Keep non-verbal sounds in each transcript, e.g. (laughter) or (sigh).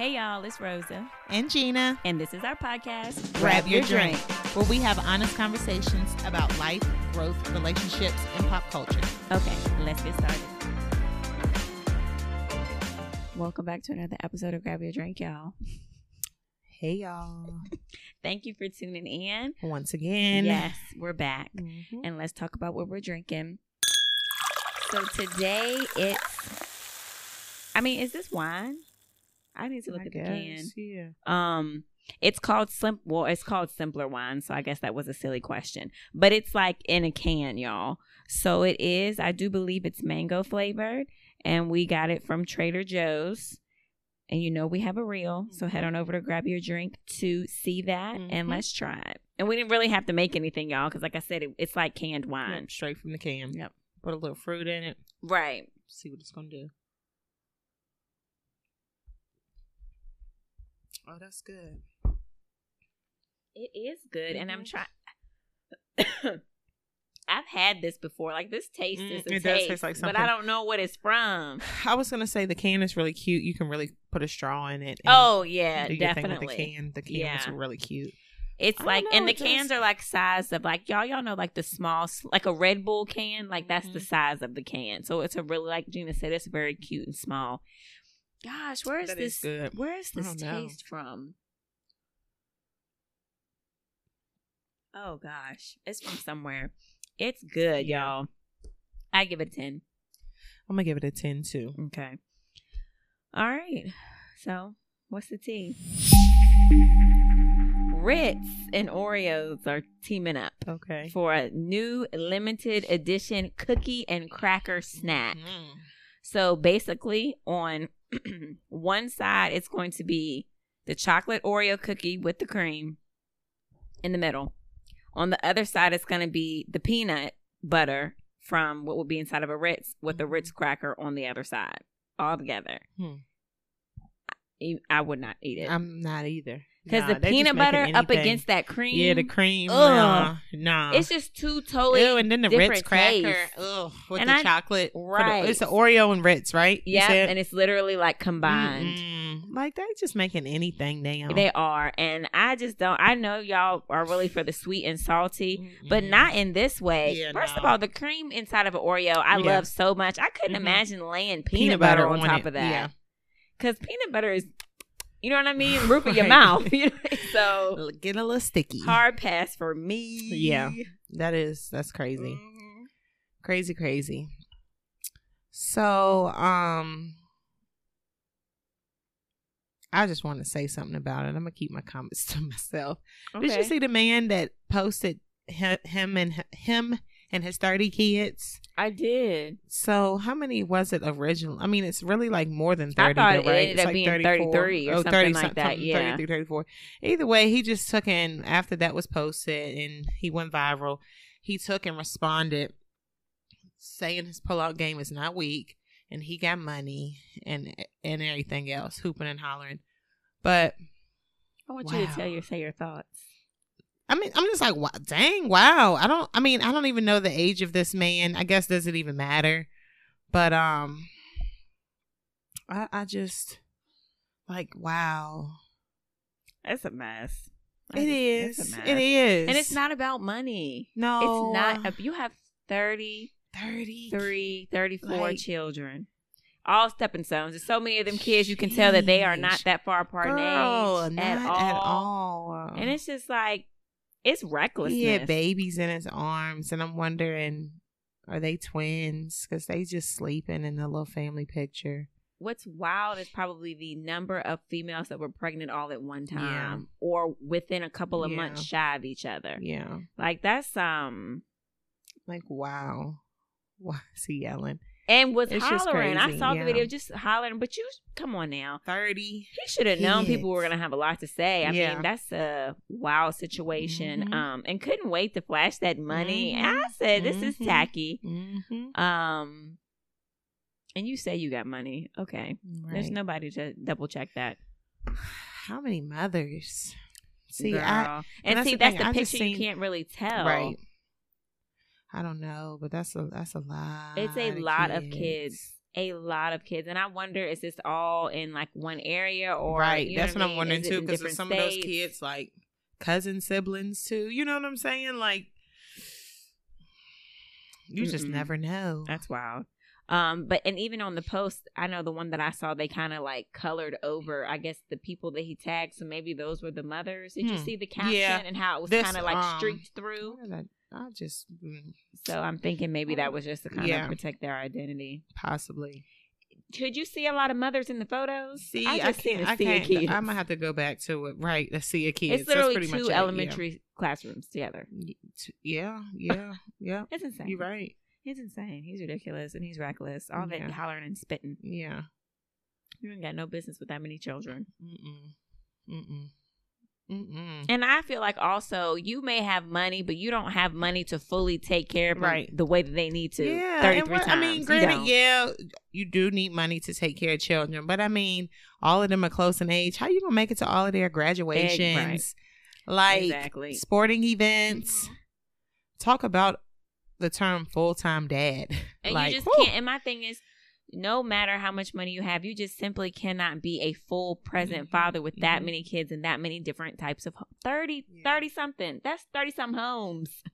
Hey y'all, it's Rosa, and Gina. and this is our podcast. Grab your drink, where we have honest conversations about life, growth, relationships, and pop culture. Okay, let's get started. Welcome back to another episode of Grab Your Drink, y'all. Hey, y'all. (laughs) Thank you for tuning in. Once again. yes, we're back, Mhm. and let's talk about what we're drinking. So today it's, I mean, is this wine? I need to look I at the can. Yeah. Um, it's called sim. Well, it's called simpler wine. So I guess that was a silly question, but it's like in a can, y'all. So it is. I do believe it's mango flavored, and we got it from Trader Joe's. And you know we have a reel, so head on over to grab your drink to see that, and Mhm. let's try it. And we didn't really have to make anything, y'all, because like I said, it, it's like canned wine, Yep, straight from the can. Yep. Put a little fruit in it. right? See what it's gonna do. Oh, that's good. It is good, and I'm Mhm. trying. (coughs) I've had this before. Like this taste Mm, is a it does taste, taste like but. I don't know what it's from. (sighs) I was gonna say the can is really cute. You can really put a straw in it. Oh yeah, do your thing with definitely. The can, the can Yeah. is really cute. It's I like, don't and the cans just- are like size of like y'all. Y'all know like the small, like a Red Bull can. Like that's the Mhm. size of the can. So it's a really like Gina said, it's very cute and small. Gosh, where is That is this? good. Where is this don't know. taste from? Oh gosh, it's from somewhere. It's good, y'all. I give it a ten. I'm gonna give it a ten too. Okay. All right. So, what's the tea? Ritz and Oreos are teaming up Okay. for a new limited edition cookie and cracker snack. Mhm. So, basically, on (clears throat) one side, it's going to be the chocolate Oreo cookie with the cream in the middle. On the other side, it's going to be the peanut butter from what would be inside of a Ritz with the. Ritz cracker on the other side, all together. Hmm. I, I would not eat it I'm not either. Because Nah, the peanut butter up against that cream. yeah, the cream. Ugh. Nah, nah. It's just too totally. Ew, and then the Ritz cracker. Ugh, with And the I- chocolate. for the- Right. it's the Oreo and Ritz, right? Yeah, and it's literally like combined. Mm-mm. Like they're just making anything now. They are, and I just don't. I know y'all are really for the sweet and salty, but not in this way. Yeah, First of all, the cream inside of an Oreo, I Yeah. love so much. I couldn't Mhm. imagine laying peanut, butter, on, top it. of that. Yeah. because peanut butter is, you know what I mean, roof of your (laughs) mouth. (laughs) You know? so Get a little sticky. hard pass for me. Yeah. That is that's crazy. Mhm. Crazy, crazy. So, um I just want to say something about it. I'm gonna keep my comments (laughs) to myself. Did you see the man that posted hi- him and him and his 30 kids? I did. So how many was it original? I mean, it's really like more than 30, I thought though, it ended It's up like being 34. 33 or Oh, something 30 like that, something, yeah. 33, 34. Either way, he just took in, after that was posted and he went viral, he took and responded saying his pullout game is not weak and he got money and and everything else, hooping and hollering. But I want you to tell your say your thoughts. I mean, I'm just like, wow, dang, wow. I don't. I mean, I don't even know the age of this man. I guess does it even matter? But um, I I just like, wow. That's a mess. It is. It's a mess. It is. And it's not about money. No, It's not. You have 30, thirty 3, 34 Like- children, all stepping stones. There's so many of them kids, you can tell that they are not that far apart Girl, in age not at all. at all. And it's just like, it's recklessness. he had babies in his arms, and I'm wondering, are they twins? Because they just sleeping in the little family picture. What's wild is probably the number of females that were pregnant all at one time Yeah. or within a couple of Yeah. months shy of each other. Yeah. Like, that's, um, Like, wow. Why is he yelling? And was It's hollering. I crazy, saw the video just hollering, but you, come on now. 30. He should have known people were gonna have a lot to say. I Yeah. mean, that's a wild situation. Mhm. Um, and couldn't wait to flash that money. And Mhm. I said, "This is Mhm. tacky." Mm-hmm. Um, and you say you got money. Okay, there's nobody to double check that. (sighs) How many mothers? See, Girl. I and, that's see the that's thing, the I just picture you seen- can't really tell. right. I don't know, but that's a that's a lot. It's a lot of kids a lot of kids, and I wonder is this all in like one area or right. you That's what, I I'm wondering too, because some of those kids like cousin siblings too. You know what I'm saying? Like, you just Mm-mm. never know. That's wild. Um, but and even on the post, I know the one that I saw, they kind of like colored over, I guess, the people that he tagged. So maybe those were the mothers. Did you Hmm. see the caption Yeah. and how it was kind of like um, streaked through? I, I just mm, So I'm thinking maybe that was just to kind Yeah. of protect their identity. possibly Could you see a lot of mothers in the photos? see. I I, can't. a I can't. kids. I'm gonna have to go back to it. Right, a see a kids. It's That's literally pretty much two it, yeah. elementary classrooms together. Yeah, yeah, yeah. (laughs) It's insane. You're right. He's insane. He's ridiculous and he's reckless. All Yeah. that hollering and spitting. Yeah. You ain't got no business with that many children. Mm-mm. Mm-mm. Mm-mm. And I feel like also you may have money, but you don't have money to fully take care of them Right. the way that they need to. Yeah, thirty three times. I mean, granted, don't. yeah, you do need money to take care of children, but I mean, all of them are close in age. How you gonna make it to all of their graduations? Like Exactly. sporting events. Mhm. Talk about the term full time dad. And (laughs) like, you just whew. can't. And my thing is, no matter how much money you have, you just simply cannot be a full present Mhm. father with that Mhm. many kids and that many different types of ho- 30, Yeah. 30 something. That's 30 some homes. (sighs)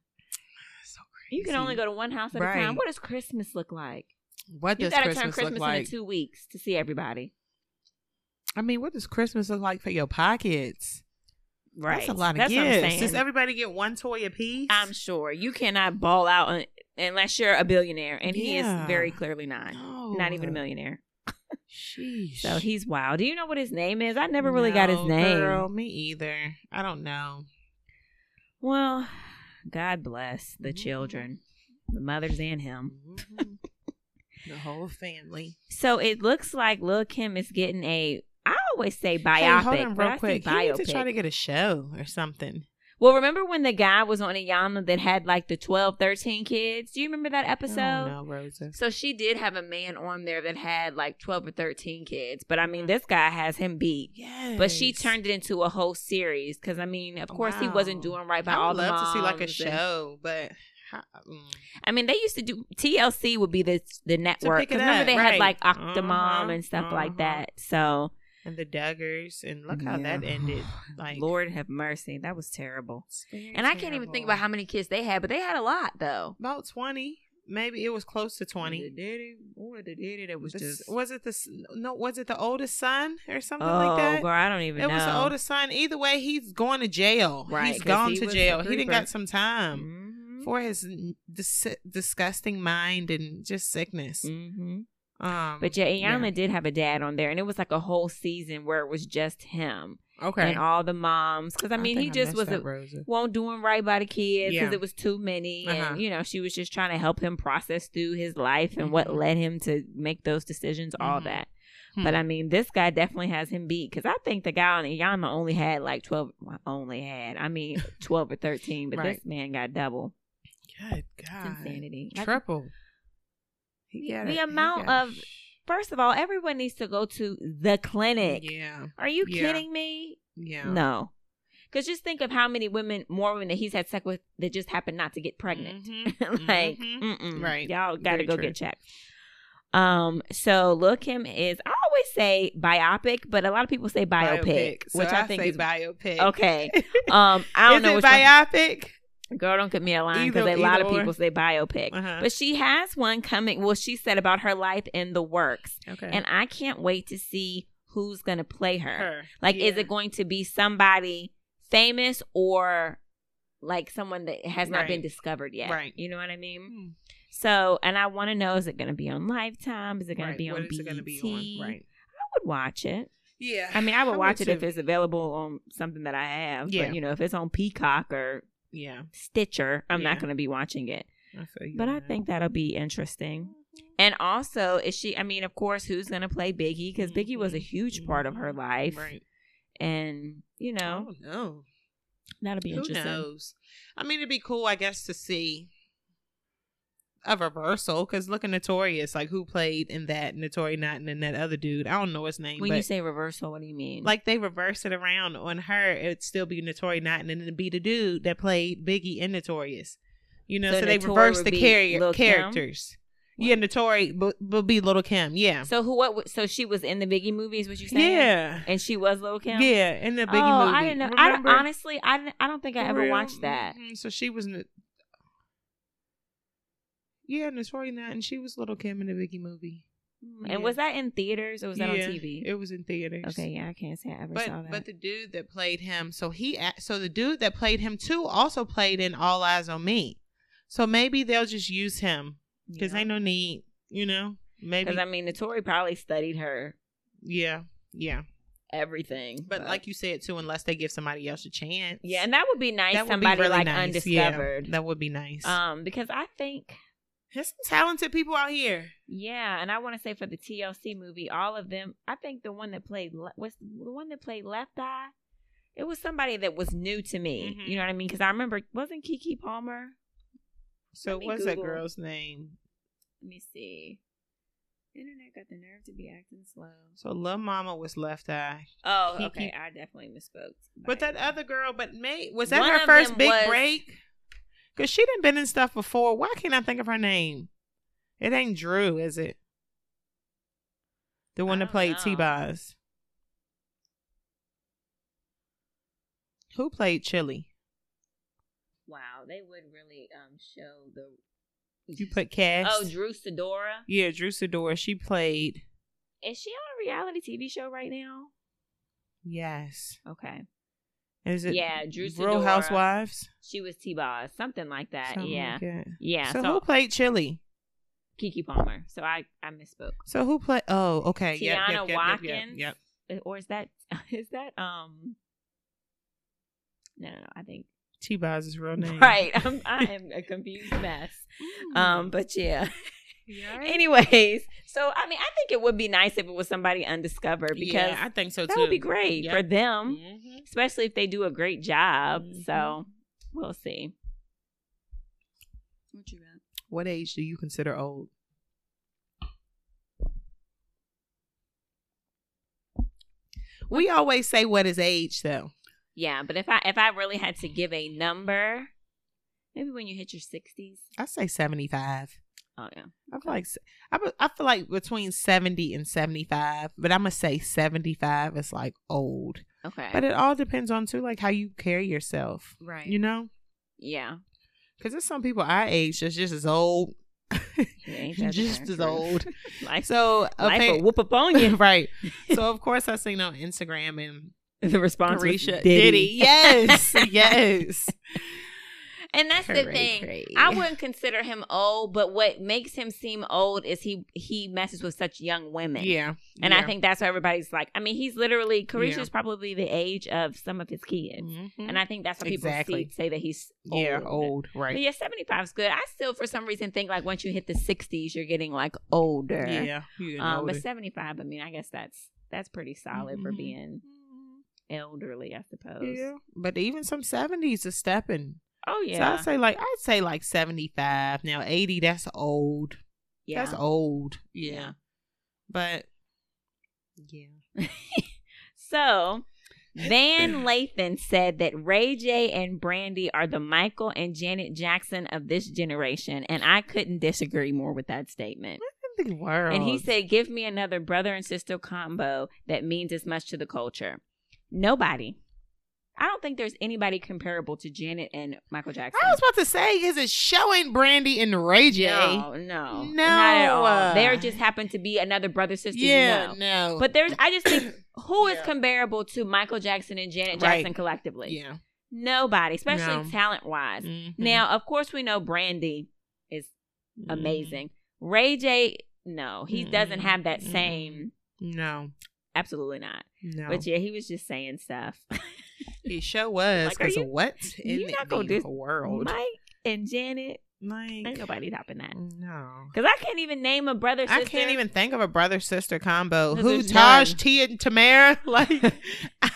So You can only go to one house at a time. What does Christmas look like? What You does got to Christmas, turn Christmas look like? into two weeks to see everybody. I mean, what does Christmas look like for your pockets? Right. That's a lot of That's gifts. Does everybody get one toy a piece? I'm sure you cannot ball out unless you're a billionaire, and he Yeah. is very clearly not. Not even a millionaire. Sheesh. So he's wild. Do you know what his name is? I never really got his name. Girl, me either. I don't know. Well, God bless the Mhm. children, the mothers and him. Mhm. the whole family. So it looks like Lil Kim is getting a. I always say biopic, hey, hold on real quick. He biopic. needs to try to get a show or something. Well, remember when the guy was on Iyanla that had like the 12, 13 kids? Do you remember that episode? Oh, no, Rosa. So she did have a man on there that had like 12 or 13 kids. But I mean, this guy has him beat. Yes. But she turned it into a whole series because I mean, of course, he wasn't doing right by I all would the love to see like a moms and- show, but mm. I mean, they used to do TLC would be the the network. 'Cause remember up, they right. had like Octomom Uh-huh, and stuff like uh-huh. that. So and the Duggars, and look how that ended. (sighs) Like, Lord have mercy, that was terrible. And I can't even think about how many kids they had, but they had a lot though. about twenty. Maybe it was close to 20 The daddy, or the daddy that was The just was it the no? Was it the oldest son or something oh, like that? girl, I don't even It know. was the oldest son. Either way, he's going to jail. Right, he's gone he to jail. He didn't got some time Mhm. for his dis- disgusting mind and just sickness. Mhm. Um, But yeah, Iyanla yeah. did have a dad on there, and it was like a whole season where it was just him okay. and all the moms. Because I mean, think he just was a, won't doing right by the kids because Yeah. it was too many, Uh-huh. and you know she was just trying to help him process through his life and what Mhm. led him to make those decisions, all Mhm. that. Hmm. But I mean, this guy definitely has him beat because I think the guy on Iyanla only had like twelve. well, only had, I mean, (laughs) twelve or thirteen, but Right. this man got double. Good It's God, insanity. Like, triple. He The got it. He amount got- of- First of all, everyone needs to go to the clinic. yeah, Are you Yeah. kidding me? yeah. No. Because just think of how many women, more women that he's had sex with that just happened not to get pregnant. Mhm, (laughs) like, mhm. mm-mm. Right. Y'all got to go true. get checked. Um, so Lil Kim is, I always say biopic, but a lot of people say biopic, So which I, think say is biopic. okay. (laughs) Um, I don't Is know it which one- biopic? Girl, don't get me a line because a lot of or. people say biopic. Uh-huh. But she has one coming. Well, she said about her life in the works. Okay. And I can't wait to see who's going to play her. her. Like, is it going to be somebody famous or like someone that has not been discovered yet? Right. You know what I mean? Hmm. So, and I want to know is it going to be on Lifetime? Is it going Right. to be on What is BET? it going to be on? Right. I would watch it. Yeah. I mean, I would watch it if it's available on something that I have. Yeah. But, you know, if it's on Peacock or Yeah. Stitcher, I'm Yeah. not going to be watching it. I feel you But I think that'll be interesting. And also, is she? I mean, of course, who's gonna play Biggie? Because Biggie was a huge part of her Mhm. life, Right. and you know Oh no. that'll be Who interesting. knows? I mean, it'd be cool, I guess, to see a reversal. Because look at Notorious, like who played in that Naturi Naughton and then that other dude. I don't know his name, When you say reversal, what do you mean? like they reverse it around on her, it'd still be Naturi Naughton and then it'd be the dude that played Biggie in Notorious. You know, So so, they reverse the carrier Kim? characters. Yeah, Naturi, but, but be Little Kim. Yeah. So who? What? So she was in the Biggie movies? What you saying? Yeah. And she was Lil Kim. Yeah, in the Oh, Biggie movie. I didn't know. I don't- honestly, I didn't, I don't think I ever watched that. Mhm. So she was. Yeah, Naturi Naughton, and she was Little Kim in the Biggie movie. Yeah. And was that in theaters or was that Yeah, on TV? It was in theaters. okay, yeah, I can't say I ever saw that. but the dude that played him, so he so the dude that played him too also played in All Eyez on Me. So maybe they'll just use him because ain't no need, you know. Maybe Because I mean, Naturi probably studied her yeah, yeah. everything. But like you said too, unless they give somebody else a chance, yeah, and that would be nice. that would somebody be really like nice. Yeah, undiscovered. that would be nice. Um, because I think There's some talented people out here. Yeah, and I want to say for the TLC movie, all of them. I think the one that played was the one that played Left Eye. It was somebody that was new to me. Mhm. You know what I mean? Because I remember wasn't Keke Palmer? So what's that girl's name? Let me see. Internet got the nerve to be acting slow. So Lil Mama was Left Eye, Oh, Keke- okay. I definitely misspoke. but that other girl, but May was that One her first big was- break? Cause she didn't been in stuff before. Why can't I think of her name? It ain't Drew, is it? The one that played. T Boz. Who played Chili? Wow, they would really um show the. You put Cass. Oh, Drew Sidora. yeah, Drew Sidora. She played. Is she on a reality TV show right now? Yes. Okay. Is it? Yeah, Drew Real Sidora. Housewives. She was T Boz, something like that. Something yeah. like that. Yeah. So, So, who played Chili? Keke Palmer. So I I misspoke. So who played? Oh, okay. Yep, yep, Tiana yep, yep, yep, Watkins. Yep. Uh, Or is that (laughs) is that um No, no, no. I think T Boz's real name. right. I'm I (laughs) am a confused mess. Mm. Um but yeah. (laughs) Yeah. Anyways, so I mean, I think it would be nice if it was somebody undiscovered because yeah, I think so that would be great Yep. for them, Mhm. especially if they do a great job. Mhm. So we'll see. What you got? What age do you consider old? We always say what is age though. Yeah, but if I if I really had to give a number, maybe when you hit your sixties. I say seventy five. Oh yeah. I feel like I, I feel like between seventy and seventy five, but I'm gonna say seventy five is like old. Okay. But it all depends on too, like how you carry yourself. right. You know, yeah. because there's some people our age that's just as old, (laughs) just as old. (laughs) life, So life okay, will whoop up on you. (laughs) right. So of course I seen on Instagram and the response Caresha Diddy. Diddy. Yes, yes. And that's the thing. cray. I wouldn't consider him old, but what makes him seem old is he he messes with such young women. Yeah, And I think that's why everybody's like, I mean, he's literally Caresha's Yeah. probably the age of some of his kids. Mhm. And I think that's what people Exactly. see, say that he's old. yeah, old, right. But yeah, 75 is good. I still, for some reason, think like once you hit the 60s, you're getting like older. Yeah, Um, older. but 75, I mean, I guess that's that's pretty solid for Mhm. being elderly, I suppose. yeah, but even some seventies are stepping. Oh yeah. So yeah, I'd say like I'd say like seventy five. Now eighty, that's old. yeah. That's old. Yeah. Yeah. But yeah. (laughs) So, Van (laughs) Lathan said that Ray J and Brandy are the Michael and Janet Jackson of this generation, and I couldn't disagree more with that statement. In the world. And he said, "Give me another brother and sister combo that means as much to the culture." Nobody. I don't think there's anybody comparable to Janet and Michael Jackson. I was about to say, is it showing Brandy and Ray J? no, no, No. not at all. There just happened to be another brother sister. Yeah, you know. no. But there's, I just think, (coughs) who is Yeah. comparable to Michael Jackson and Janet Right. Jackson collectively? yeah. Nobody, especially No. talent wise. Mhm. Now, of course, we know Brandy is Mhm. amazing. Ray J, no, he doesn't have that Mm-mm. same. No. Absolutely not. No. But yeah, he was just saying stuff. (laughs) (laughs) he sure was. Because you- what in you the not gonna dis- world? Mike and Janet, like, ain't nobody topping that. no. Because I can't even name a brother. Sister. I can't even think of a brother sister combo. Who Taj, none. T, and Tamera? (laughs) Like,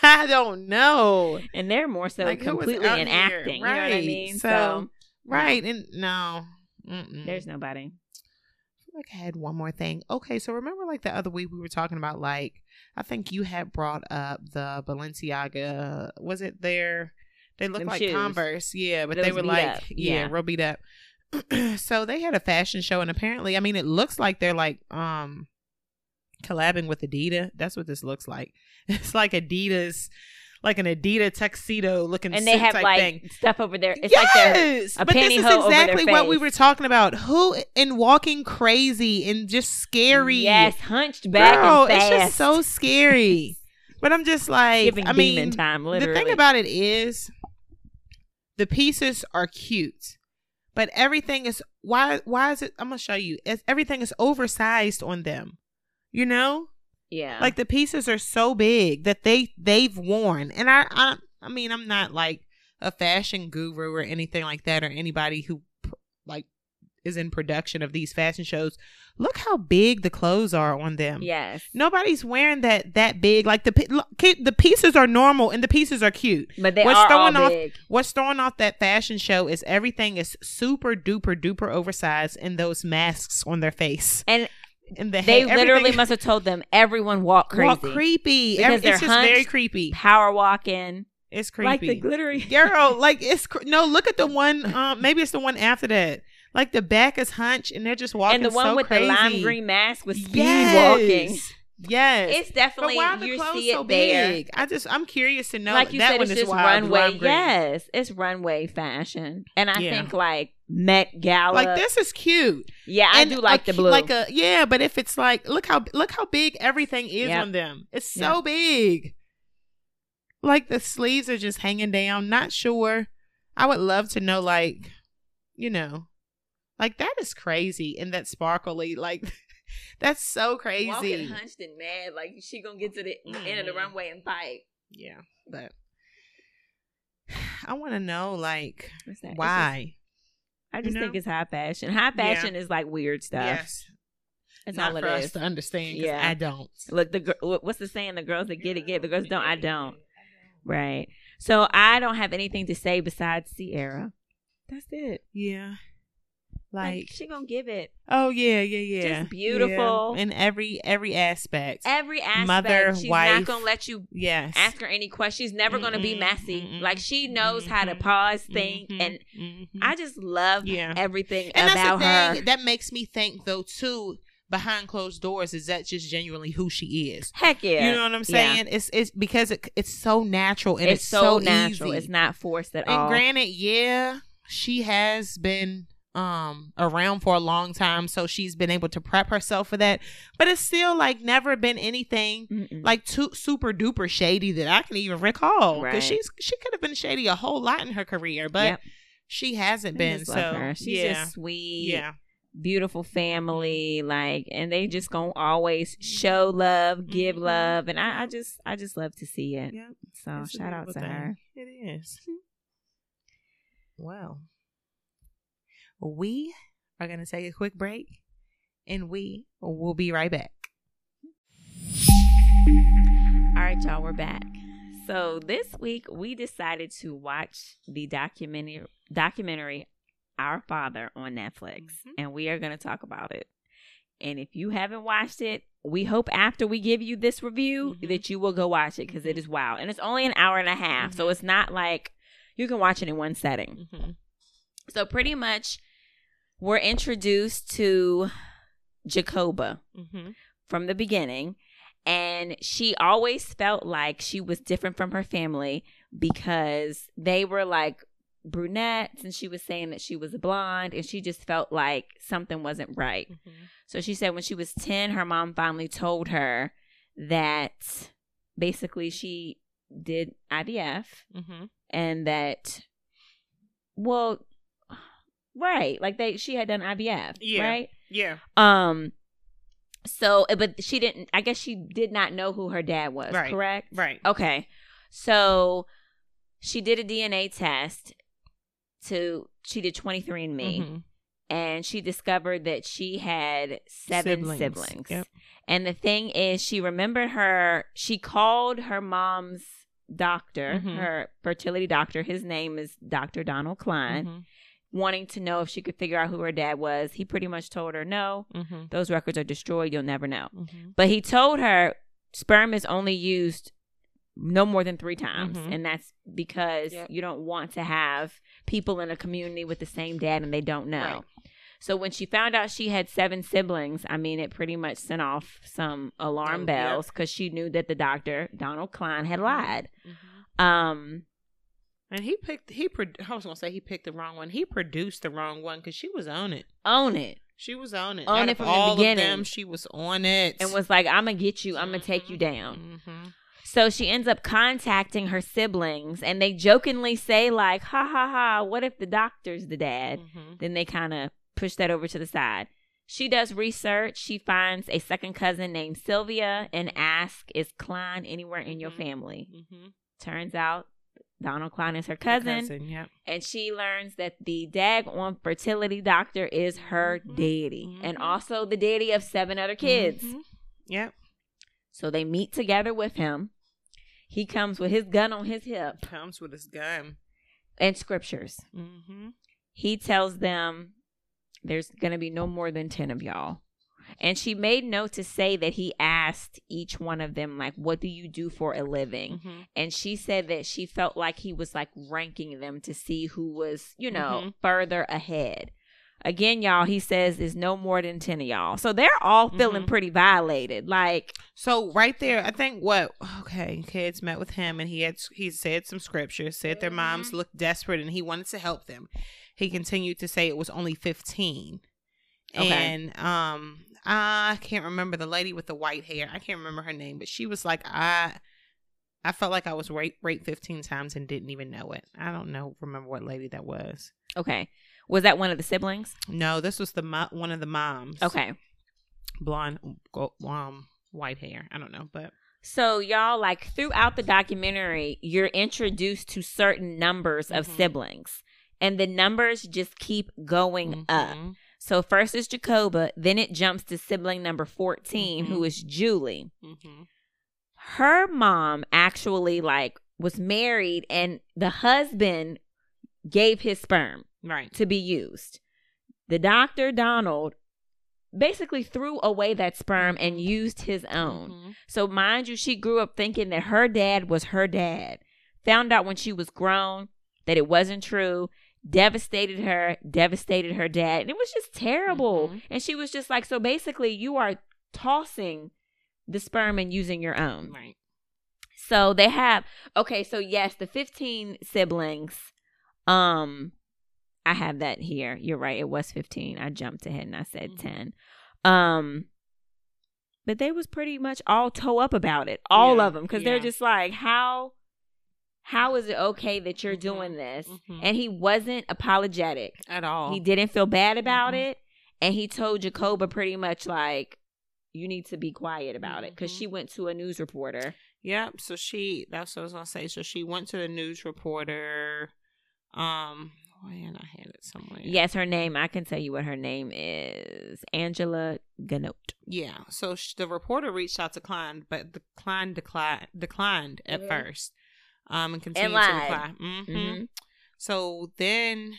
I don't know. And they're more so Like, completely in here? acting. You know what I Right. mean? So, Right. And no. Mm-mm. there's nobody. I like I had one more thing. Okay, so remember like the other week we were talking about like I think you had brought up the Balenciaga. Was it there? They look Them like shoes. Converse, yeah, but Those they were like up, yeah, yeah. real beat up. (clears throat) so they had a fashion show, and apparently, I mean, it looks like they're like um collabing with Adidas. That's what this looks like. (laughs) It's like Adidas, like an Adidas tuxedo looking, And they have like thing. stuff over there. It's like they're yes, a but this is their exactly what we were talking about. Who in walking crazy and just scary? Yes, hunched back Girl, and fast. it's just so scary. (laughs) but I'm just like, giving I mean, time. the thing about it is, the pieces are cute, but everything is why? Why is it? I'm gonna show you. It's, everything is oversized on them. You know, yeah, like the pieces are so big that they they've worn. And I I, I mean, I'm not like a fashion guru or anything like that, or anybody who pr- like is in production of these fashion shows. Look how big the clothes are on them. yes, Nobody's wearing that that big. Like the look, the pieces are normal and the pieces are cute. but they What's are all throwing off- big. What's throwing off that fashion show is everything is super duper duper oversized and those masks on their face And and the they literally everything- (laughs) must have told them everyone walk crazy, walk creepy. Because Every- they're it's just very creepy. power walking, It's creepy. like the glittery. (laughs) Girl, like it's cr- no. Look at the one. Um, maybe it's the one after that. Like the back is hunched and they're just walking. and the one so with crazy. the lime green mask with speed yes. walking. Yes, It's definitely but why are the you clothes see it so there. big? I just I'm curious to know. like you that said, one it's is just wild, runway. Yes, it's runway fashion, and I Yeah. think like Met Gala. Like this is cute. yeah, I And do like a the blue. Like a yeah, but if it's like look how look how big everything is Yep. on them. It's so big. Like the sleeves are just hanging down. Not sure. I would love to know like, you know, like that is crazy and that sparkly like (laughs) that's so crazy. Walking hunched and mad, like she gonna get to the end of the Mhm. runway and fight. Yeah, but (sighs) I want to know like What's that? It's just- why. I just you think it's high fashion. High Yeah. fashion is like weird stuff. Yes, That's not all it for us is. to understand. Yeah. I don't. Look, the what's the saying? The girls that get it get. The girls don't. I don't. Right. So I don't have anything to say besides Ciara. That's it. Yeah. Like, Like, she gonna give it oh yeah, yeah, yeah. Just beautiful. Yeah. in every every aspect. every aspect. Mother, She's wife. not gonna let you yes. ask her any questions. She's never gonna be messy. mm-mm, Like she knows how to pause, think, Mhm, and mhm. I just love Yeah. everything and about that's the her. thing that makes me think though too. Behind closed doors, is that just genuinely who she is? Heck yeah. You know what I'm Yeah. saying? It's it's because it, it's so natural and it's, it's, so, natural. easy. It's not forced at and all. And granted, yeah, she has been um around for a long time, so she's been able to prep herself for that. But it's still like never been anything Mm-mm. like too super duper shady that I can even recall. Right. Because she's she could have been shady a whole lot in her career, but Yep. she hasn't I been. So she's yeah, just sweet. yeah, beautiful family like and they just gonna always show love give Mhm. love and I, I just i just love to see it yeah. so It's shout out to thing. her It is. Well, we are going to take a quick break and we will be right back. all right y'all we're back so this week we decided to watch the documentary documentary our father on netflix Mhm. and we are going to talk about it and if you haven't watched it we hope after we give you this review Mhm. that you will go watch it because it is wow and it's only an hour and a half so Mhm. it's not like you can watch it in one setting Mm-hmm. So pretty much we're introduced to Jacoba Mm-hmm. from the beginning and she always felt like she was different from her family because they were like brunettes and she was saying that she was blonde and she just felt like something wasn't right. Mm-hmm. So she said when she was 10 her mom finally told her that basically she did IVF Mm-hmm. and that well right like they she had done ivf Yeah. right Yeah. um so uh, but she didn't i guess she did not know who her dad was Right. correct Right. okay so she did a dna test to she did 23 and me Mhm. and she discovered that she had seven Siblings. siblings, Yep. and the thing is she remembered her she called her mom's doctor Mhm. her fertility doctor his name is dr donald cline Mhm. Wanting to know if she could figure out who her dad was he pretty much told her no Mhm. those records are destroyed you'll never know Mhm. but he told her sperm is only used no more than three times. Mhm. And that's because Yep. you don't want to have people in a community with the same dad and they don't know. Right. So when she found out she had seven siblings, I mean, it pretty much sent off some alarm Oh, bells because she knew that the doctor, Donald Cline, had lied. Mhm. Um, And he picked. He. Pro- I was gonna say he picked the wrong one. He produced the wrong one because she was on it. On it. She was on it. On Out it from the beginning. Of them, she was on it And was like, I'm going to get you. I'm going to take you down. hmm So she ends up contacting her siblings and they jokingly say, like, ha ha ha, what if the doctor's the dad? hmm Then they kind of push that over to the side. She does research. She finds a second cousin named Sylvia and asks, Is Cline anywhere in your Mhm. family? hmm Turns out Donald Cline is her cousin. Yep. And she learns that the dag on fertility doctor is her Mhm. daddy and Mhm. also the deity of seven other kids. Mhm. Yep. So they meet together with him. He comes with his gun on his hip Comes with his gun. and scriptures. Mm-hmm. He tells them there's going to be no more than 10 of y'all. And she made note to say that he asked each one of them, like, what do you do for a living? Mm-hmm. And she said that she felt like he was like ranking them to see who was, you know, Mhm. further ahead. Again, y'all, he says is no more than 10 of y'all. So they're all feeling Mhm. pretty violated. Like, So right there, I think what okay, kids met with him and he had he said some scriptures, said their moms Mhm. looked desperate and he wanted to help them. He continued to say it was only fifteen. Okay. And um I can't remember the lady with the white hair. I can't remember her name, but she was like I I felt like I was raped, raped 15 times and didn't even know it. I don't know remember what lady that was. okay. Was that one of the siblings? No, this was the mo- one of the moms. Okay. Blonde um white hair. I don't know, but So y'all like throughout the documentary, you're introduced to certain numbers of Mhm. siblings. And the numbers just keep going up. So first is Jacoba, then it jumps to sibling number 14 who Mhm. is Julie. Mhm. Her mom actually like was married and the husband gave his sperm Right. to be used. The doctor Donald basically threw away that sperm and used his own. Mhm. So mind you, she grew up thinking that her dad was her dad. Found out when she was grown that it wasn't true. Devastated her, devastated her dad. And it was just terrible. Mhm. And she was just like, so basically, you are tossing the sperm and using your own. Right. So they have okay, so yes, the 15 siblings um I have that here. You're right. It was 15. I jumped ahead and I said Mhm. 10. Um but they was pretty much all toe up about it. All Yeah, of them cuz they're just like how how is it okay that you're Mhm, doing this? mhm. And he wasn't apologetic. At all. He didn't feel bad about Mhm. it and he told Jacoba pretty much like you need to be quiet about it because Mhm. she went to a news reporter. Yep. So she that's what I was gonna say. So she went to the news reporter. Um and I had it somewhere. Yes, her name. I can tell you what her name is. Angela Ganote. Yeah. So sh- the reporter reached out to Cline, but the Cline declined declined at Mhm. first. Um and continued to lied. decline. hmm Mhm. So then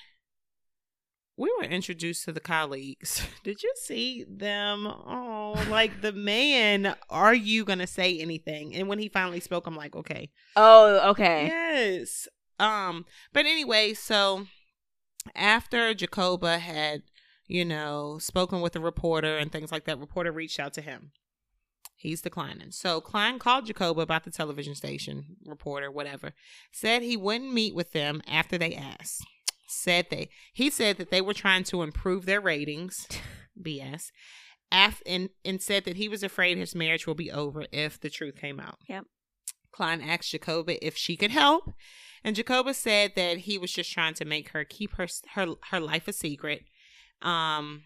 we were introduced to the colleagues. (laughs) Did you see them? Oh, like the man, are you going to say anything? And when he finally spoke, I'm like, okay. Oh, okay. Yes. Um, but anyway, so after Jacoba had, you know, spoken with the reporter and things like that, reporter reached out to him. He's declining. So Cline called Jacoba about the television station, reporter, whatever. Said he wouldn't meet with them after they asked. Said they he said that they were trying to improve their ratings. (laughs) BS. Af- and, and said that he was afraid his marriage will be over if the truth came out. Yep. Cline asked Jacoba if she could help, and Jacoba said that he was just trying to make her keep her her her life a secret. Um,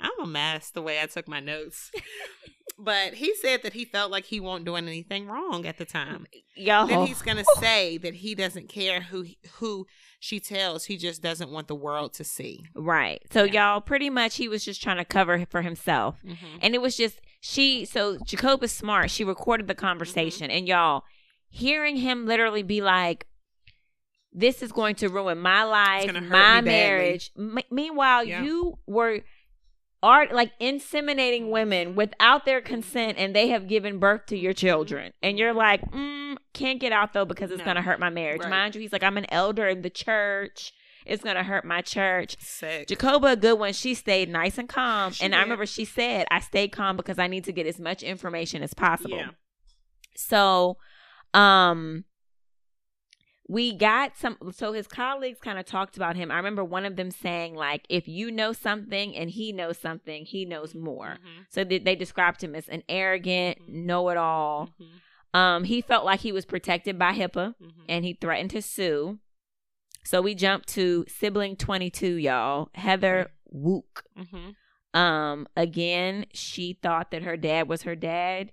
I'm a mess the way I took my notes, (laughs) but he said that he felt like he won't doing anything wrong at the time. Y'all. Then he's gonna say that he doesn't care who who she tells. He just doesn't want the world to see. Right. So Yeah. y'all pretty much he was just trying to cover for himself. Mm-hmm. And it was just she so Jacob is smart. She recorded the conversation and y'all hearing him literally be like this is going to ruin my life, my marriage. M- meanwhile, Yeah. you were art like inseminating women without their consent and they have given birth to your children and you're like mm, can't get out though because it's No. gonna hurt my marriage Right. mind you he's like i'm an elder in the church it's gonna hurt my church Sick. jacoba a good one she stayed nice and calm She and i remember she said i stayed calm because i need to get as much information as possible Yeah. so um we got some so his colleagues kind of talked about him i remember one of them saying like if you know something and he knows something he knows more Mhm. so they, they described him as an arrogant Mhm. know-it-all Mhm. um he felt like he was protected by hipaa Mhm. and he threatened to sue so we jumped to sibling 22 y'all heather wook Mhm. um, again, she thought that her dad was her dad,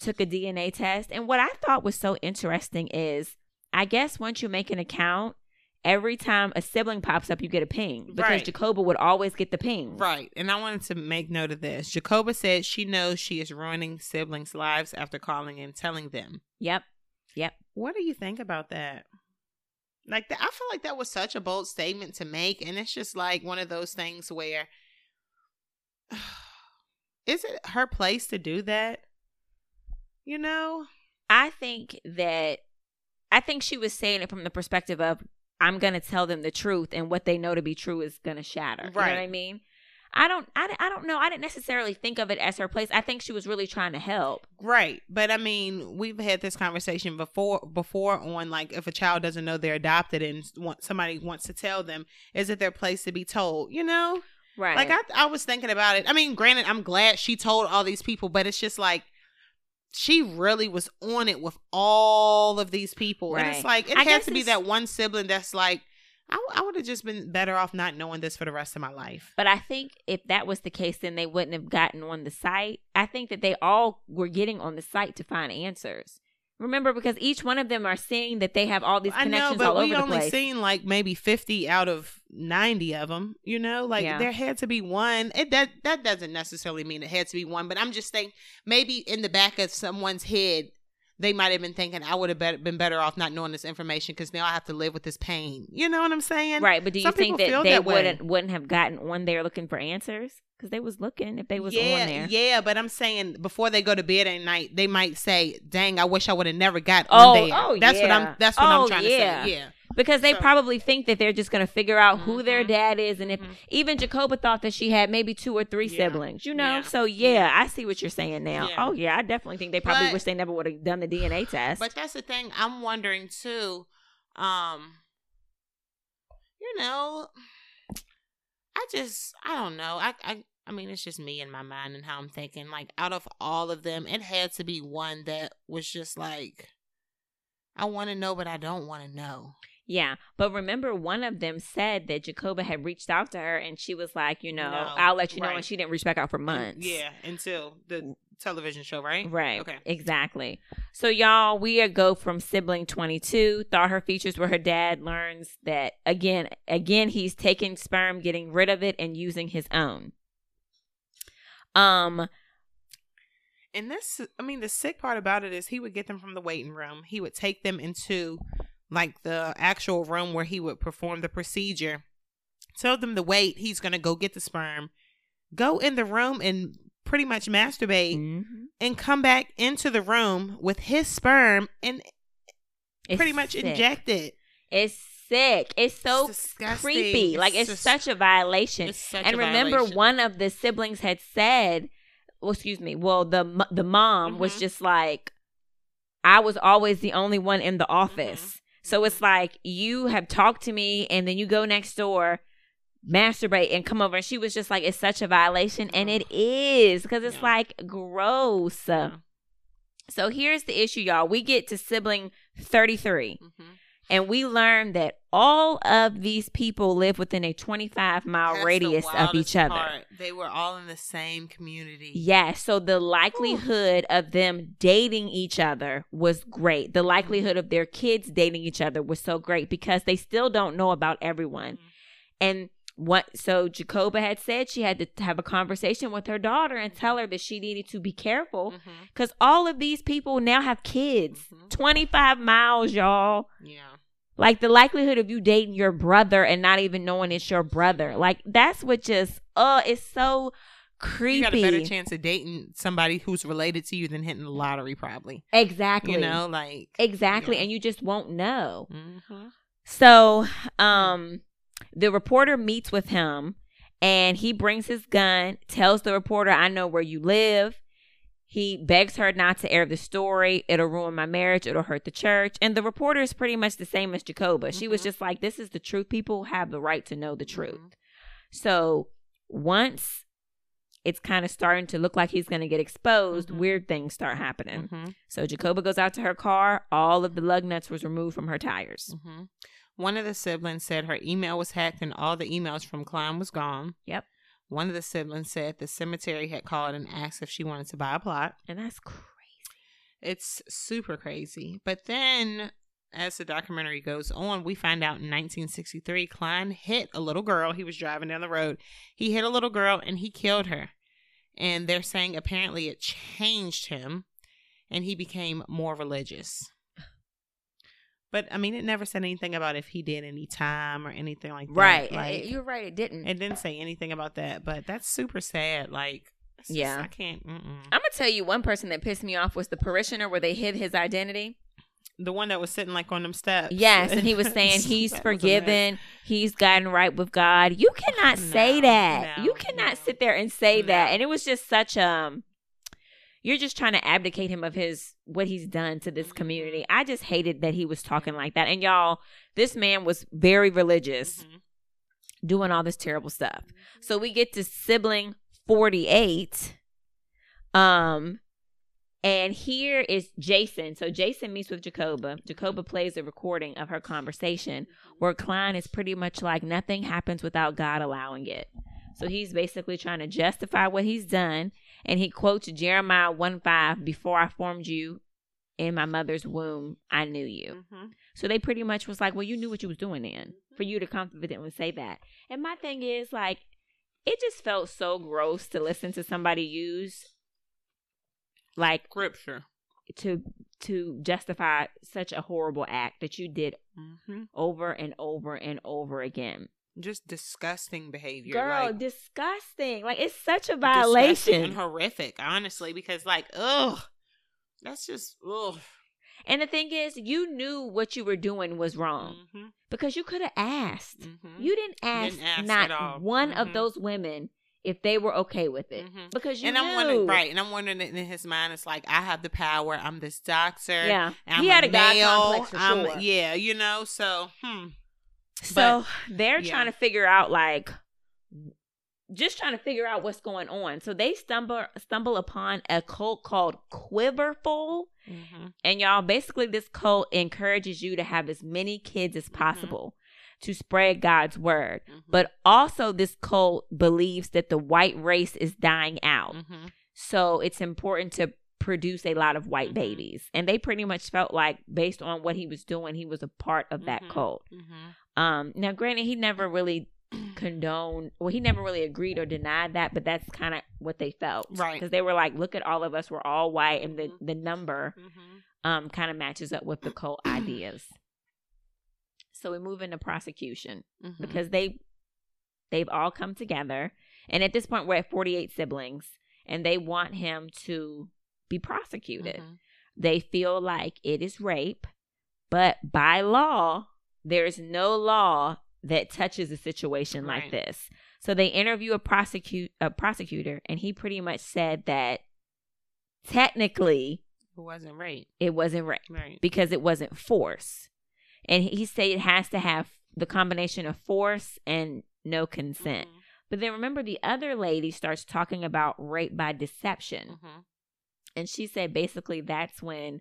took a DNA test. And what I thought was so interesting is I guess once you make an account, every time a sibling pops up, you get a ping because Right. Jacoba would always get the ping. Right. And I wanted to make note of this. Jacoba said she knows she is ruining siblings' lives after calling and telling them. Yep. Yep. What do you think about that? Like that, I feel like that was such a bold statement to make, and it's just like one of those things where (sighs) is it her place to do that? You know? I think that I think she was saying it from the perspective of I'm going to tell them the truth and what they know to be true is going to shatter. You know what I mean? I don't I, I don't know. I didn't necessarily think of it as her place. I think she was really trying to help. Right. But I mean, we've had this conversation before before on like if a child doesn't know they're adopted and want, somebody wants to tell them, is it their place to be told? You know? Right. Like I, I was thinking about it. I mean, granted, I'm glad she told all these people, but it's just like she really was on it with all of these people, and it's like it I has to be that one sibling that's like, I, I, would have just been better off not knowing this for the rest of my life. But I think if that was the case, then they wouldn't have gotten on the site. I think that they all were getting on the site to find answers. Remember, because each one of them are seeing that they have all these connections I know, but all over we the only place. seen like maybe fifty out of ninety of them. You know, like Yeah. there had to be one. It that that doesn't necessarily mean it had to be one, but I'm just saying maybe in the back of someone's head. They might have been thinking I would have bet- been better off not knowing this information because now I have to live with this pain. You know what I'm saying? right, but do you Some think people that feel they that way. wouldn't wouldn't have gotten on there looking for answers? Because they was looking if they was yeah, on there. yeah, but I'm saying before they go to bed at night, they might say, "Dang, I wish I would have never got Oh, on there." oh, that's what I'm. yeah. That's what Oh, I'm trying yeah. to say. Yeah, Because they So- probably think that they're just going to figure out who their Mhm. dad is. And if Mhm. even Jacoba thought that she had maybe two or three Yeah. siblings, you know? Yeah. So, yeah, Yeah. I see what you're saying now. Yeah. Oh, yeah, I definitely think they probably But- wish they never would have done the DNA test. But that's the thing. I'm wondering too. Um, you know, I just I don't know. I I I mean, it's just me in my mind and how I'm thinking. Like out of all of them, it had to be one that was just like, I want to know, but I don't want to know. Yeah, but remember, one of them said that Jacoba had reached out to her, and she was like, you know, No, I'll let you know, and she didn't reach back out for months. Yeah, until the television show, right? Right. Okay. Exactly. So y'all, we go from sibling 22, thought her features were her dad, learns that again, again, he's taking sperm, getting rid of it, and using his own. Um, And this, I mean, the sick part about it is he would get them from the waiting room. He would take them into like the actual room where he would perform the procedure. Tell them to wait. He's going to go get the sperm, go in the room and pretty much masturbate, mhm. and come back into the room with his sperm and It's pretty much sick. inject it. It's sick. It's so It's creepy. Like it's just- such a violation. It's such and a remember, violation. one of the siblings had said, well, excuse me, well, the the mom was Mhm. just like, I was always the only one in the office. Mm-hmm. So it's like you have talked to me, and then you go next door, masturbate, and come over. And she was just like, it's such a violation, and it is because it's Yeah. like gross. Yeah. So here's the issue, y'all. We get to sibling thirty three. And we learned that all of these people live within a 25 mile That's radius of each other. part. They were all in the same community. Yeah, so the likelihood of them dating each other was great. The likelihood of their kids dating each other was so great because they still don't know about everyone. Mhm. And what so Jacoba had said she had to have a conversation with her daughter and tell her that she needed to be careful because all of these people now have kids. Mhm. 25 miles, y'all. Yeah. Like the likelihood of you dating your brother and not even knowing it's your brother. Like that's what just uh it's so creepy. You got a better chance of dating somebody who's related to you than hitting the lottery, probably. exactly. You know, like Exactly. Yeah. And you just won't know. hmm So, um, the reporter meets with him and he brings his gun, tells the reporter, I know where you live. He begs her not to air the story. It'll ruin my marriage. It'll hurt the church. And the reporter is pretty much the same as Jacoba. She was Mhm. just like, this is the truth. People have the right to know the truth. Mhm. So once it's kind of starting to look like he's going to get exposed, Mhm. weird things start happening. Mhm. So Jacoba goes out to her car. All of the lug nuts was removed from her tires. One of the siblings said her email was hacked and all the emails from Cline was gone. Yep. One of the siblings said the cemetery had called and asked if she wanted to buy a plot. And that's crazy. It's super crazy. But then, as the documentary goes on, we find out in 1963, Cline hit a little girl. He was driving down the road. He hit a little girl and he killed her. And they're saying apparently it changed him and he became more religious. But I mean, it never said anything about if he did any time or anything like that. Right. Like, You're right. It didn't. it didn't say anything about that. But that's super sad. Like, it's just- Yeah. I can't. Mm-mm. I'm gonna tell you one person that pissed me off was the parishioner where they hid his identity. The one that was sitting like on them steps. Yes, and he was (laughs) saying he's That was a mess. forgiven, he's gotten right with God. You cannot say that. no, you cannot no. sit there and say that. And it was just such um you're just trying to abdicate him of his what he's done to this Mhm. community. I just hated that he was talking like that. And y'all, this man was very religious, Mhm. doing all this terrible stuff. So we get to sibling 48. Um and here is Jason. So Jason meets with Jacoba. Jacoba plays a recording of her conversation where Cline is pretty much like nothing happens without God allowing it. So he's basically trying to justify what he's done. And he quotes Jeremiah 1 5 Before I formed you in my mother's womb, I knew you. Mhm. So they pretty much was like, well, you knew what you was doing then for you to confidently say that. And my thing is like, it just felt so gross to listen to somebody use like Scripture. to to justify such a horrible act that you did hmm over and over and over again. Just disgusting behavior. Girl, like, disgusting. Like it's such a violation. and horrific. Honestly, because like, ugh, that's just ugh. And the thing is, you knew what you were doing was wrong hmm because you could have asked. hmm You didn't ask, Didn't ask not one of Mhm. those women if they were okay with it Mhm. because you and knew. I'm wondering, right? And I'm wondering in his mind, it's like I have the power. I'm this doctor. Yeah, I'm he had a, God male, complex for I'm- sure. Yeah, you know. So, hmm. So they're yeah. trying to figure out like just trying to figure out what's going on. So they stumble stumble upon a cult called Quiverful. hmm And y'all, basically this cult encourages you to have as many kids as possible to spread God's word. But also this cult believes that the white race is dying out. hmm So it's important to produce a lot of white Mhm. babies. And they pretty much felt like based on what he was doing, he was a part of that cult. Um, now, granted, he never really condoned, well, he never really agreed or denied that, but that's kind of what they felt, Right. Because they were like, "Look at all of us; we're all white," and the Mhm. the number hmm um kind of matches up with the cult (clears throat) ideas. So we move into prosecution hmm because they they've all come together, and at this point, we're at forty eight siblings, and they want him to be prosecuted Mhm. they feel like it is rape, but by law, there is no law that touches a situation like this. So they interview a prosecute a prosecutor, and he pretty much said that technically It wasn't rape. it wasn't rape Right. because it wasn't force, and he said it has to have the combination of force and no consent. Mhm. But then remember, the other lady starts talking about rape by deception. Mhm. And she said basically that's when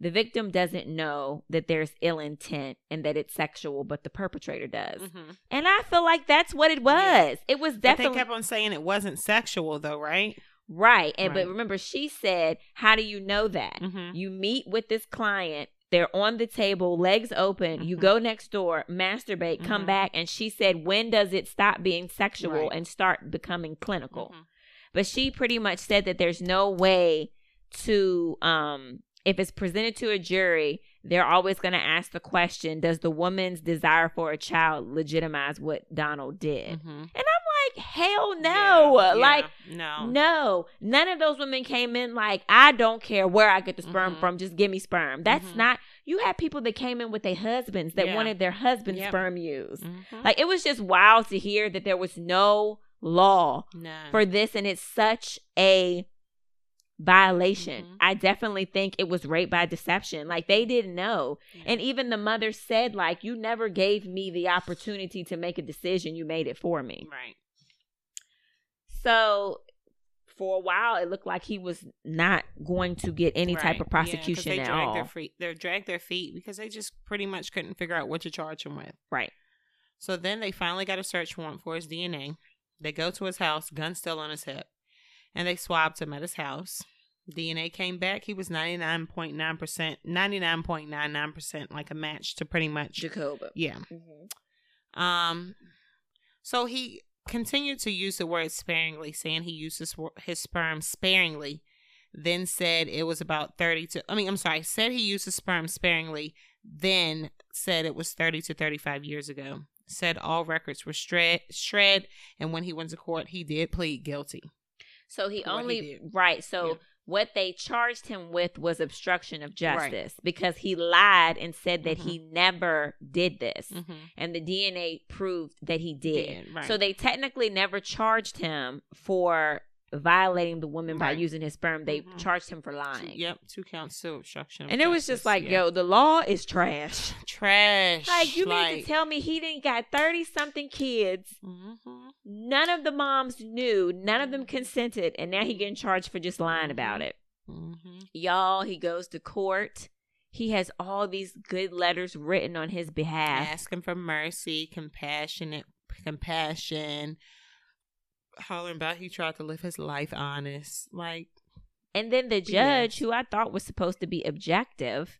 the victim doesn't know that there's ill intent and that it's sexual, but the perpetrator does. Mhm. And I feel like that's what it was. Yeah. It was But definitely they kept on saying it wasn't sexual, though, right? right. And but remember, she said, How do you know that? Mm-hmm. You meet with this client, they're on the table, legs open, you Mhm. go next door, masturbate, come Mhm. back, and she said, When does it stop being sexual Right. and start becoming clinical? Mhm. but she pretty much said that there's no way to um if it's presented to a jury they're always going to ask the question does the woman's desire for a child legitimize what donald did Mhm. And I'm like hell no. Yeah, like yeah, no. no, none of those women came in like, I don't care where I get the sperm Mhm. from, just give me sperm. That's Mhm. not, you had people that came in with their husbands that Yeah. wanted their husband's Yep. sperm used. Mhm. Like, it was just wild to hear that there was no law for this, and it's such a violation. Mhm. I definitely think it was rape by deception. Like, they didn't know. Yeah. And even the mother said, like, you never gave me the opportunity to make a decision. You made it for me. right. So for a while, it looked like he was not going to get any type of Yeah, prosecution they at dragged all. Their feet, they dragged their feet because they just pretty much couldn't figure out what to charge him with. Right. So then they finally got a search warrant for his DNA. They go to his house, gun still on his hip, and they swabbed him at his house. DNA came back. He was 99.9%, 99.99% like a match to pretty much. Jacoba. Yeah. Um, so he continued to use the word sparingly, saying he used his, his sperm sparingly. Then said it was about thirty to. I mean, I'm sorry. Said he used his sperm sparingly. Then said it was thirty to thirty-five years ago. Said all records were shred, shred, and when he went to court, he did plead guilty. So he what he only right. So Yeah. what they charged him with was obstruction of justice because he lied and said that he Mm-hmm. never did this, Mm-hmm. and the DNA proved that he did. Did, right. So they technically never charged him for violating the woman by using his sperm. They Mhm. charged him for lying. Yep, two counts of obstruction. And it was just like, Yeah. yo, the law is trash. (laughs) trash. Like you mean to tell me he didn't got thirty something kids? Mhm. None of the moms knew. None of them consented, and now he getting charged for just lying about it. Mhm. Y'all, he goes to court. He has all these good letters written on his behalf. asking for mercy, compassionate, compassion, hollering about he tried to live his life honest. Like, And then the Yeah. judge, who I thought was supposed to be objective,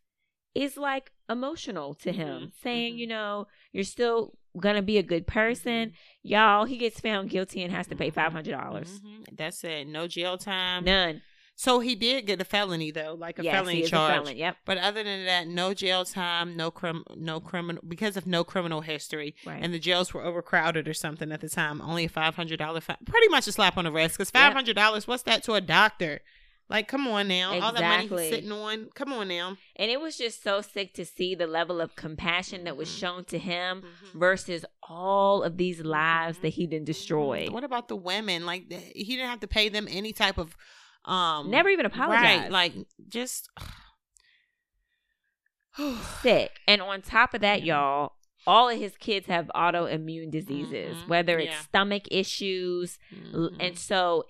is like emotional to him, Mhm, saying, mhm. you know, you're still gonna be a good person. Y'all, he gets found guilty and has to pay five hundred dollars. mhm. that's it. No jail time. None. So he did get a felony though, like a yes, felony charge. a felon. Yep. But other than that, no jail time, no crim, no criminal because of no criminal history, Right. and the jails were overcrowded or something at the time. Only a five hundred dollar fine, pretty much a slap on the wrist. Because five hundred dollars, what's that to a doctor? Like, come on now, exactly. all that money he's sitting on. Come on now. And it was just so sick to see the level of compassion that was Mhm. shown to him Mhm. versus all of these lives that he didn't destroy. What about the women? Like he didn't have to pay them any type of um Never even apologized. Right, like just (sighs) sick. And on top of that, y'all, all of his kids have autoimmune diseases, Mhm. whether it's Yeah. stomach issues. Mhm. And so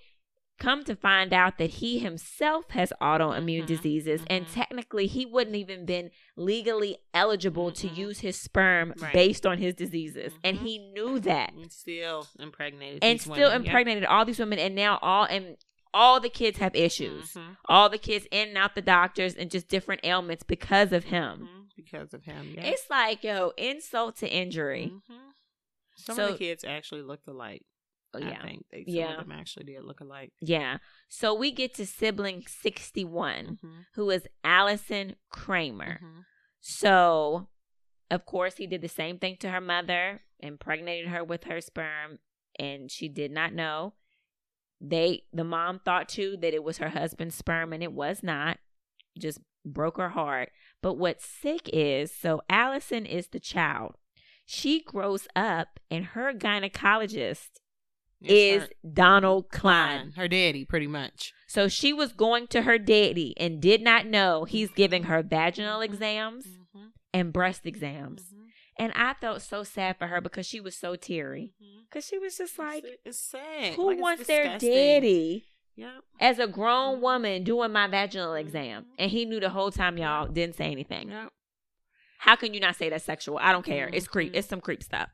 come to find out that he himself has autoimmune Mhm. diseases and Mhm. technically he wouldn't even been legally eligible to Mhm. use his sperm Right. based on his diseases and Mhm. he knew that And still impregnated and still women. Yep. impregnated all these women and now all and all the kids have issues Mhm. all the kids in and out the doctors and just different ailments because of him Mhm. because of him. Yeah. it's like yo insult to injury Mhm. Some So- of the kids actually looked alike. Oh, I yeah think they some Yeah. of them actually did look alike. yeah so we get to sibling 61 Mhm. who is allison kramer Mhm. So, of course, he did the same thing to her mother, impregnated her with her sperm, and she did not know. They, the mom thought too that it was her husband's sperm, and it was not. Just broke her heart. But what's sick is so Allison is the child. She grows up, and her gynecologist It's is her- Donald Cline. her daddy, pretty much. So she was going to her daddy and did not know he's giving her vaginal exams Mhm. and breast exams. Mhm. And I felt so sad for her because she was so teary. Mhm. Because she was just like, it's, sad. who Like, wants their daddy Yep. as a grown woman doing my vaginal exam? Mhm. And he knew the whole time, y'all, didn't say anything. Yep. How can you not say that's sexual? I don't care. It's creep. Mhm. It's some creep stuff.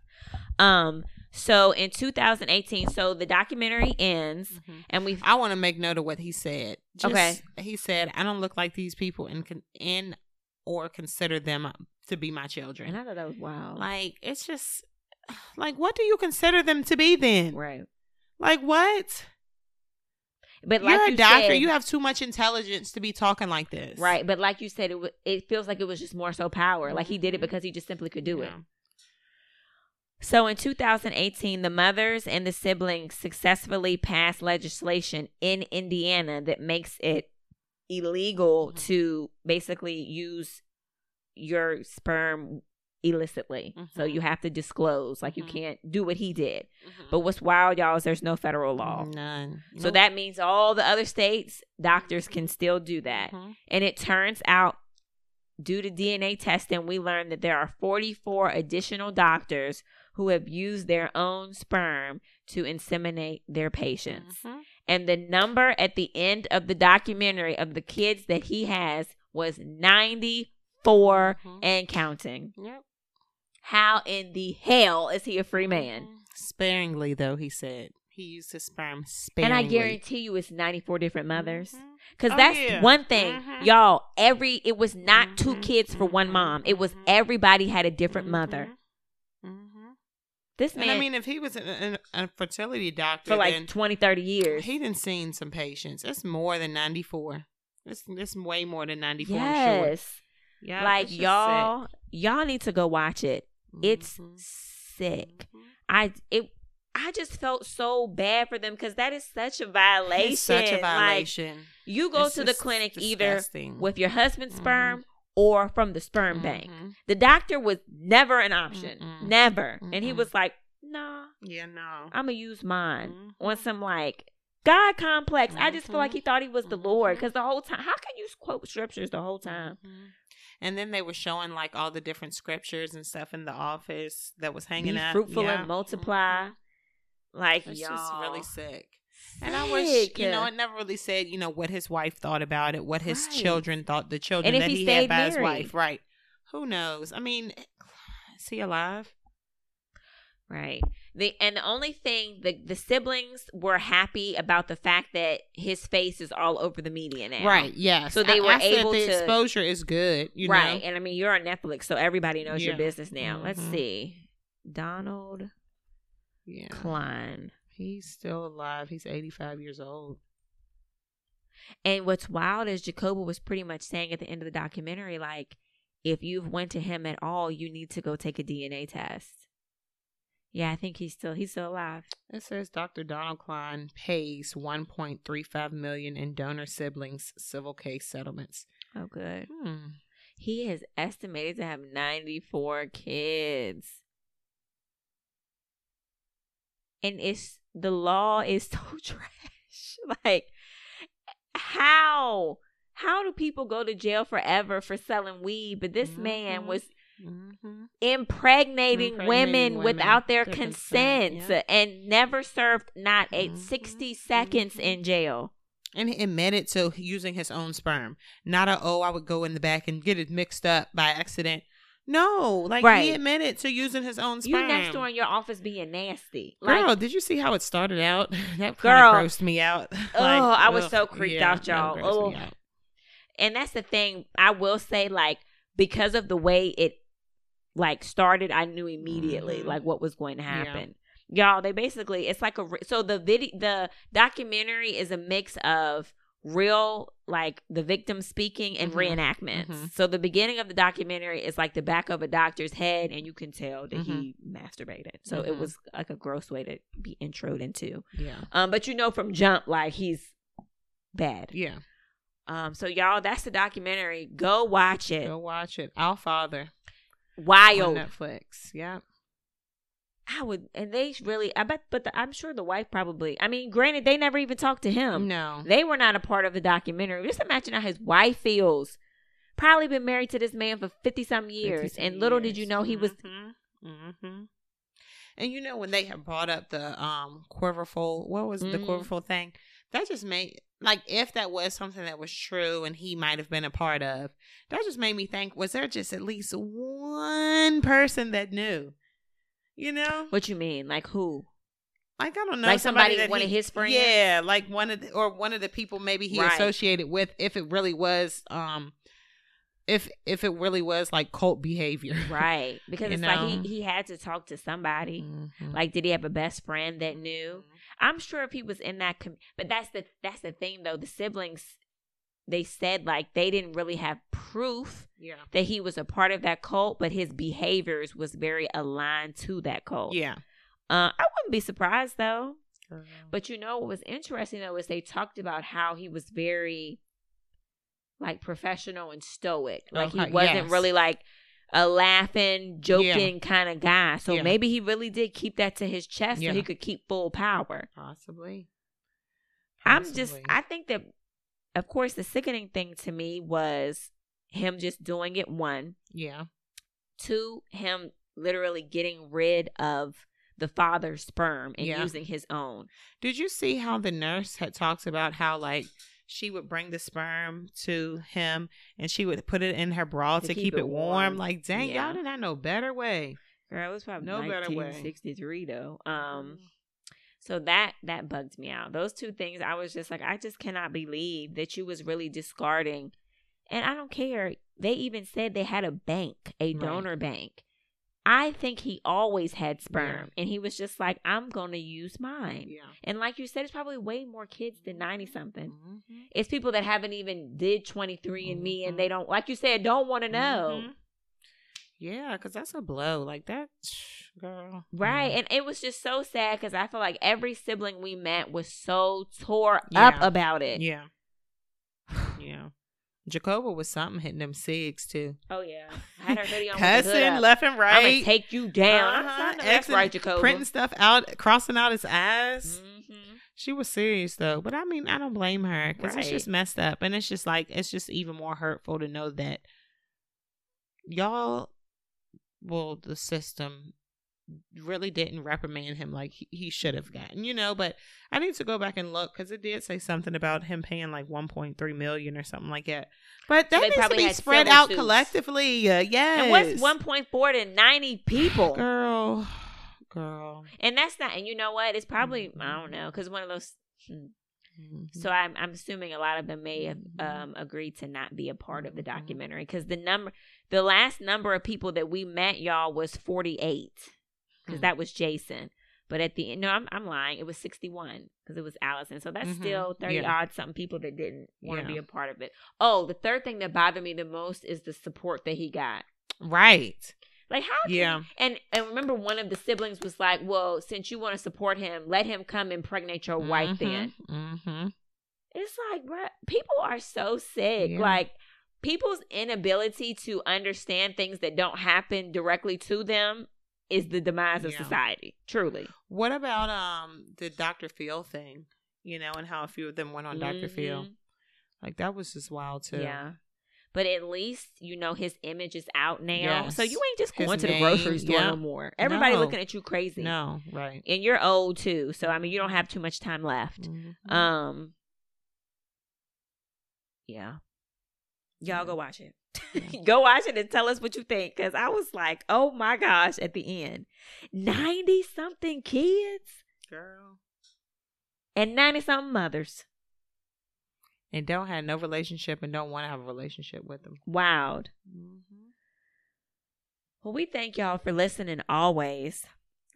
Um. So in 2018, so the documentary ends, Mhm. and we I want to make note of what he said. Just, Okay. He said, "I don't look like these people in in or consider them to be my and children." I thought that was wild. Like it's just like what do you consider them to be then? right. Like what? But like You're a you doctor. said- you have too much intelligence to be talking like this. Right, but like you said, it w- it feels like it was just more so power. Like he did it Mhm. because he just simply could do it. So in 2018, the mothers and the siblings successfully passed legislation in Indiana that makes it illegal Mhm. to basically use your sperm illicitly. So Mhm. you have to disclose, like you Mhm. can't do what he did. Mm-hmm. But what's wild, y'all, is there's no federal law. None. So that means all the other states, doctors can still do that. Mhm. And it turns out, due to DNA testing, we learned that there are 44 additional doctors who have used their own sperm to inseminate their patients. And the number at the end of the documentary of the kids that he has was 94 Mhm. and counting. Yep. How in the hell is he a free man? Mhm. Sparingly, though, he said. He used his sperm sparingly. And I guarantee you it's 94 different mothers. Mhm. Cause Oh, that's yeah. one thing, Mhm. y'all. Every it was not two Mhm, kids for one mom. It was mhm. everybody had a different mother. This And man I mean, if he was an, an, a fertility doctor, for like then 20, 30 years. he didn't seen some patients. It's more than ninety four. It's it's way more than ninety four. I'm sure. yes, Yeah, like y'all, y'all need to go watch it. sick. It's Mhm. sick. Mhm. I it. I just felt so bad for them because that is such a violation. It's such a Like, violation. you go It's to the clinic either with your husband's Mhm. sperm or from the sperm bank. Mhm. The doctor was never an option. Mm-mm. Never. And he was like, nah, Yeah, no. I'm going to use mine Mhm. on some like God complex. I just feel like he thought he was the Lord because the whole time, how can you quote scriptures the whole time? Mhm. And then they were showing like all the different scriptures and stuff in the office that was hanging Be up. fruitful Yeah. and multiply. Like, It's y'all. just really sick. And I wish, you know, it never really said, you know, what his wife thought about it, what his Right. children thought, the children that he he, stayed had by his wife. Right. Who knows? I mean, is he alive? Right. The and the only thing the the siblings were happy about the fact that his face is all over the media now. Right. Yeah. So they I- were I able the to- exposure is good. You right. Know? And I mean you're on Netflix, so everybody knows your business now. Let's Mhm. see. Donald Yeah. Cline. He's still alive. He's 85 years old. And what's wild is Jacoba was pretty much saying at the end of the documentary, like, if you've went to him at all, you need to go take a DNA test. Yeah, I think he's still he's still alive. It says Dr. Donald Cline pays 1.35 million in donor siblings civil case settlements. Oh, good. Hmm. He is estimated to have 94 kids. And it's the law is (laughs) so trash. (laughs) like how how do people go to jail forever for selling weed? But this man Mhm. was Mm-hmm. impregnating, Impregnating women, women, without their their consent, consent, yeah. and never served not a Mhm, 60 seconds mhm. in jail. And he admitted to using his own sperm. Not a, oh, I would go in the back and get it mixed up by accident. No, like Right. he admitted to using his own sperm. You next door in your office being nasty. Girl, did you see how it started out? (laughs) that Girl. grossed me out. (laughs) Oh, I was ugh, so creeped yeah, out, y'all. Oh. out. and that's the thing i will say like because of the way it like started i knew immediately Mhm. like what was going to Yeah. happen y'all they basically it's like a so the video the documentary is a mix of real like the victim speaking and Mhm. reenactments Mhm. so the beginning of the documentary is like the back of a doctor's head and you can tell that Mhm. he masturbated so it Mhm. was like a gross way to be introed into Yeah. um but you know from jump like he's bad Yeah. um, so y'all, that's the documentary. Go watch it. Go watch it. Our Father on Wild. Netflix. Yeah. I would, and they really, I bet, but the, I'm sure the wife probably. I mean, granted, they never even talked to him. No. They were not a part of the documentary. Just imagine how his wife feels. Probably been married to this man for fifty some years, 50 and little did you know he was. Mm-hmm. Mm-hmm. And you know when they had brought up the um quiverful, what was the Mhm. quiverful thing? That just made like if that was something that was true and he might have been a part of, that just made me think: was there just at least one person that knew? You know, What you mean? Like who? like I don't know, Like somebody- that one he- of his friends? Yeah, like one of the, or one of the people maybe he Right. associated with. If it really was, um, if if it really was like cult behavior, (laughs) Right? Because it's like he he had to talk to somebody. Mhm. Like, did he have a best friend that knew? I'm sure if he was in that, com- but that's the that's the thing though. The siblings, they said like they didn't really have proof Yeah. that he was a part of that cult, but his behaviors was very aligned to that cult. Yeah. Uh, I wouldn't be surprised though. But But you know what was interesting though is they talked about how he was very like professional and stoic. Like Okay, he wasn't yes. really like a laughing, joking kind of guy. So Yeah. maybe he really did keep that to his chest Yeah. so he could keep full power. possibly. I'm just I think that of course the sickening thing to me was him just doing it one. yeah. Two, him literally getting rid of the father's sperm and Yeah. using his own. Did you see how the nurse had talked about how like she would bring the sperm to him and she would put it in her bra to, keep, it warm. warm. Like, dang, Yeah. y'all did not know better way. Girl, it was probably No better way. 1963 though. Um, so that that bugged me out. Those two things, I was just like, I just cannot believe that you was really discarding. And I don't care. They even said they had a bank, a Right. donor bank. I think he always had sperm, Yeah. and he was just like, I'm gonna use mine. yeah. And like you said, it's probably way more kids than ninety something. Mhm. It's people that haven't even did twenty three and me, Mhm. and they don't, like you said, don't want to know. Mhm. Yeah, because that's a blow. Like that, girl. Right. Yeah. And it was just so sad because I feel like every sibling we met was so tore up about it. Yeah. (sighs) Yeah. Jacoba was something hitting them cigs too. Oh, yeah. I had her hoodie on. Cussing left and I'm right. to take you down. Uh-huh. That's right, Jacoba. Printing stuff out, crossing out his eyes. Mhm. She was serious though, but I mean, I don't blame her because it's just messed up, and it's just like it's just even more hurtful to know that y'all, well, the system really didn't reprimand him like he, he should have gotten, you know. But I need to go back and look because it did say something about him paying like one point three million or something like that. But that They needs to probably be spread out suits. collectively. Uh, yes. And what's 1.4 to 90 people? girl, (sighs) girl? And that's not, and you know what? It's probably, I Mhm. don't know, because one of those. hmm. Mhm. So I'm I'm assuming a lot of them may have Mhm. um, agreed to not be a part of the documentary because the number, the last number of people that we met, y'all, was 48 because Hmm. that was Jason. But at the end, no, I'm I'm lying. It was 61 because it was Allison. So that's Mhm. still 30 Yeah. odd something people that didn't want to Yeah. be a part of it. Oh, the third thing that bothered me the most is the support that he got. right. Like how? Yeah. And and remember, one of the siblings was like, "Well, since you want to support him, let him come impregnate your wife." Then Mm-hmm. it's like, bruh, people are so sick. Yeah. Like people's inability to understand things that don't happen directly to them is the demise of Yeah. society. Truly. What about um the Dr. Phil thing? You know, and how a few of them went on Dr. Phil. Like that was just wild too. Yeah. But at least you know his image is out now, so you ain't just His going to the grocery store yeah. no more. Everybody No. looking at you crazy, No, right. and you're old too. So I mean, you don't have too much time left. Mhm. Um, yeah, y'all go watch it. Yeah. (laughs) go watch it and tell us what you think. Because I was like, oh my gosh, at the end, ninety something kids Girl. and ninety something mothers. And don't have no relationship and don't want to have a relationship with them. Wild. Mm-hmm. Well, we thank y'all for listening always.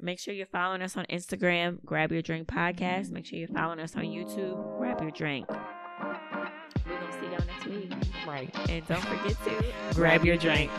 Make sure you're following us on Instagram, Grab Your Drink Podcast. Make sure you're following us on YouTube, Grab Your Drink. We're going to see y'all next week right. And don't forget to grab your drink.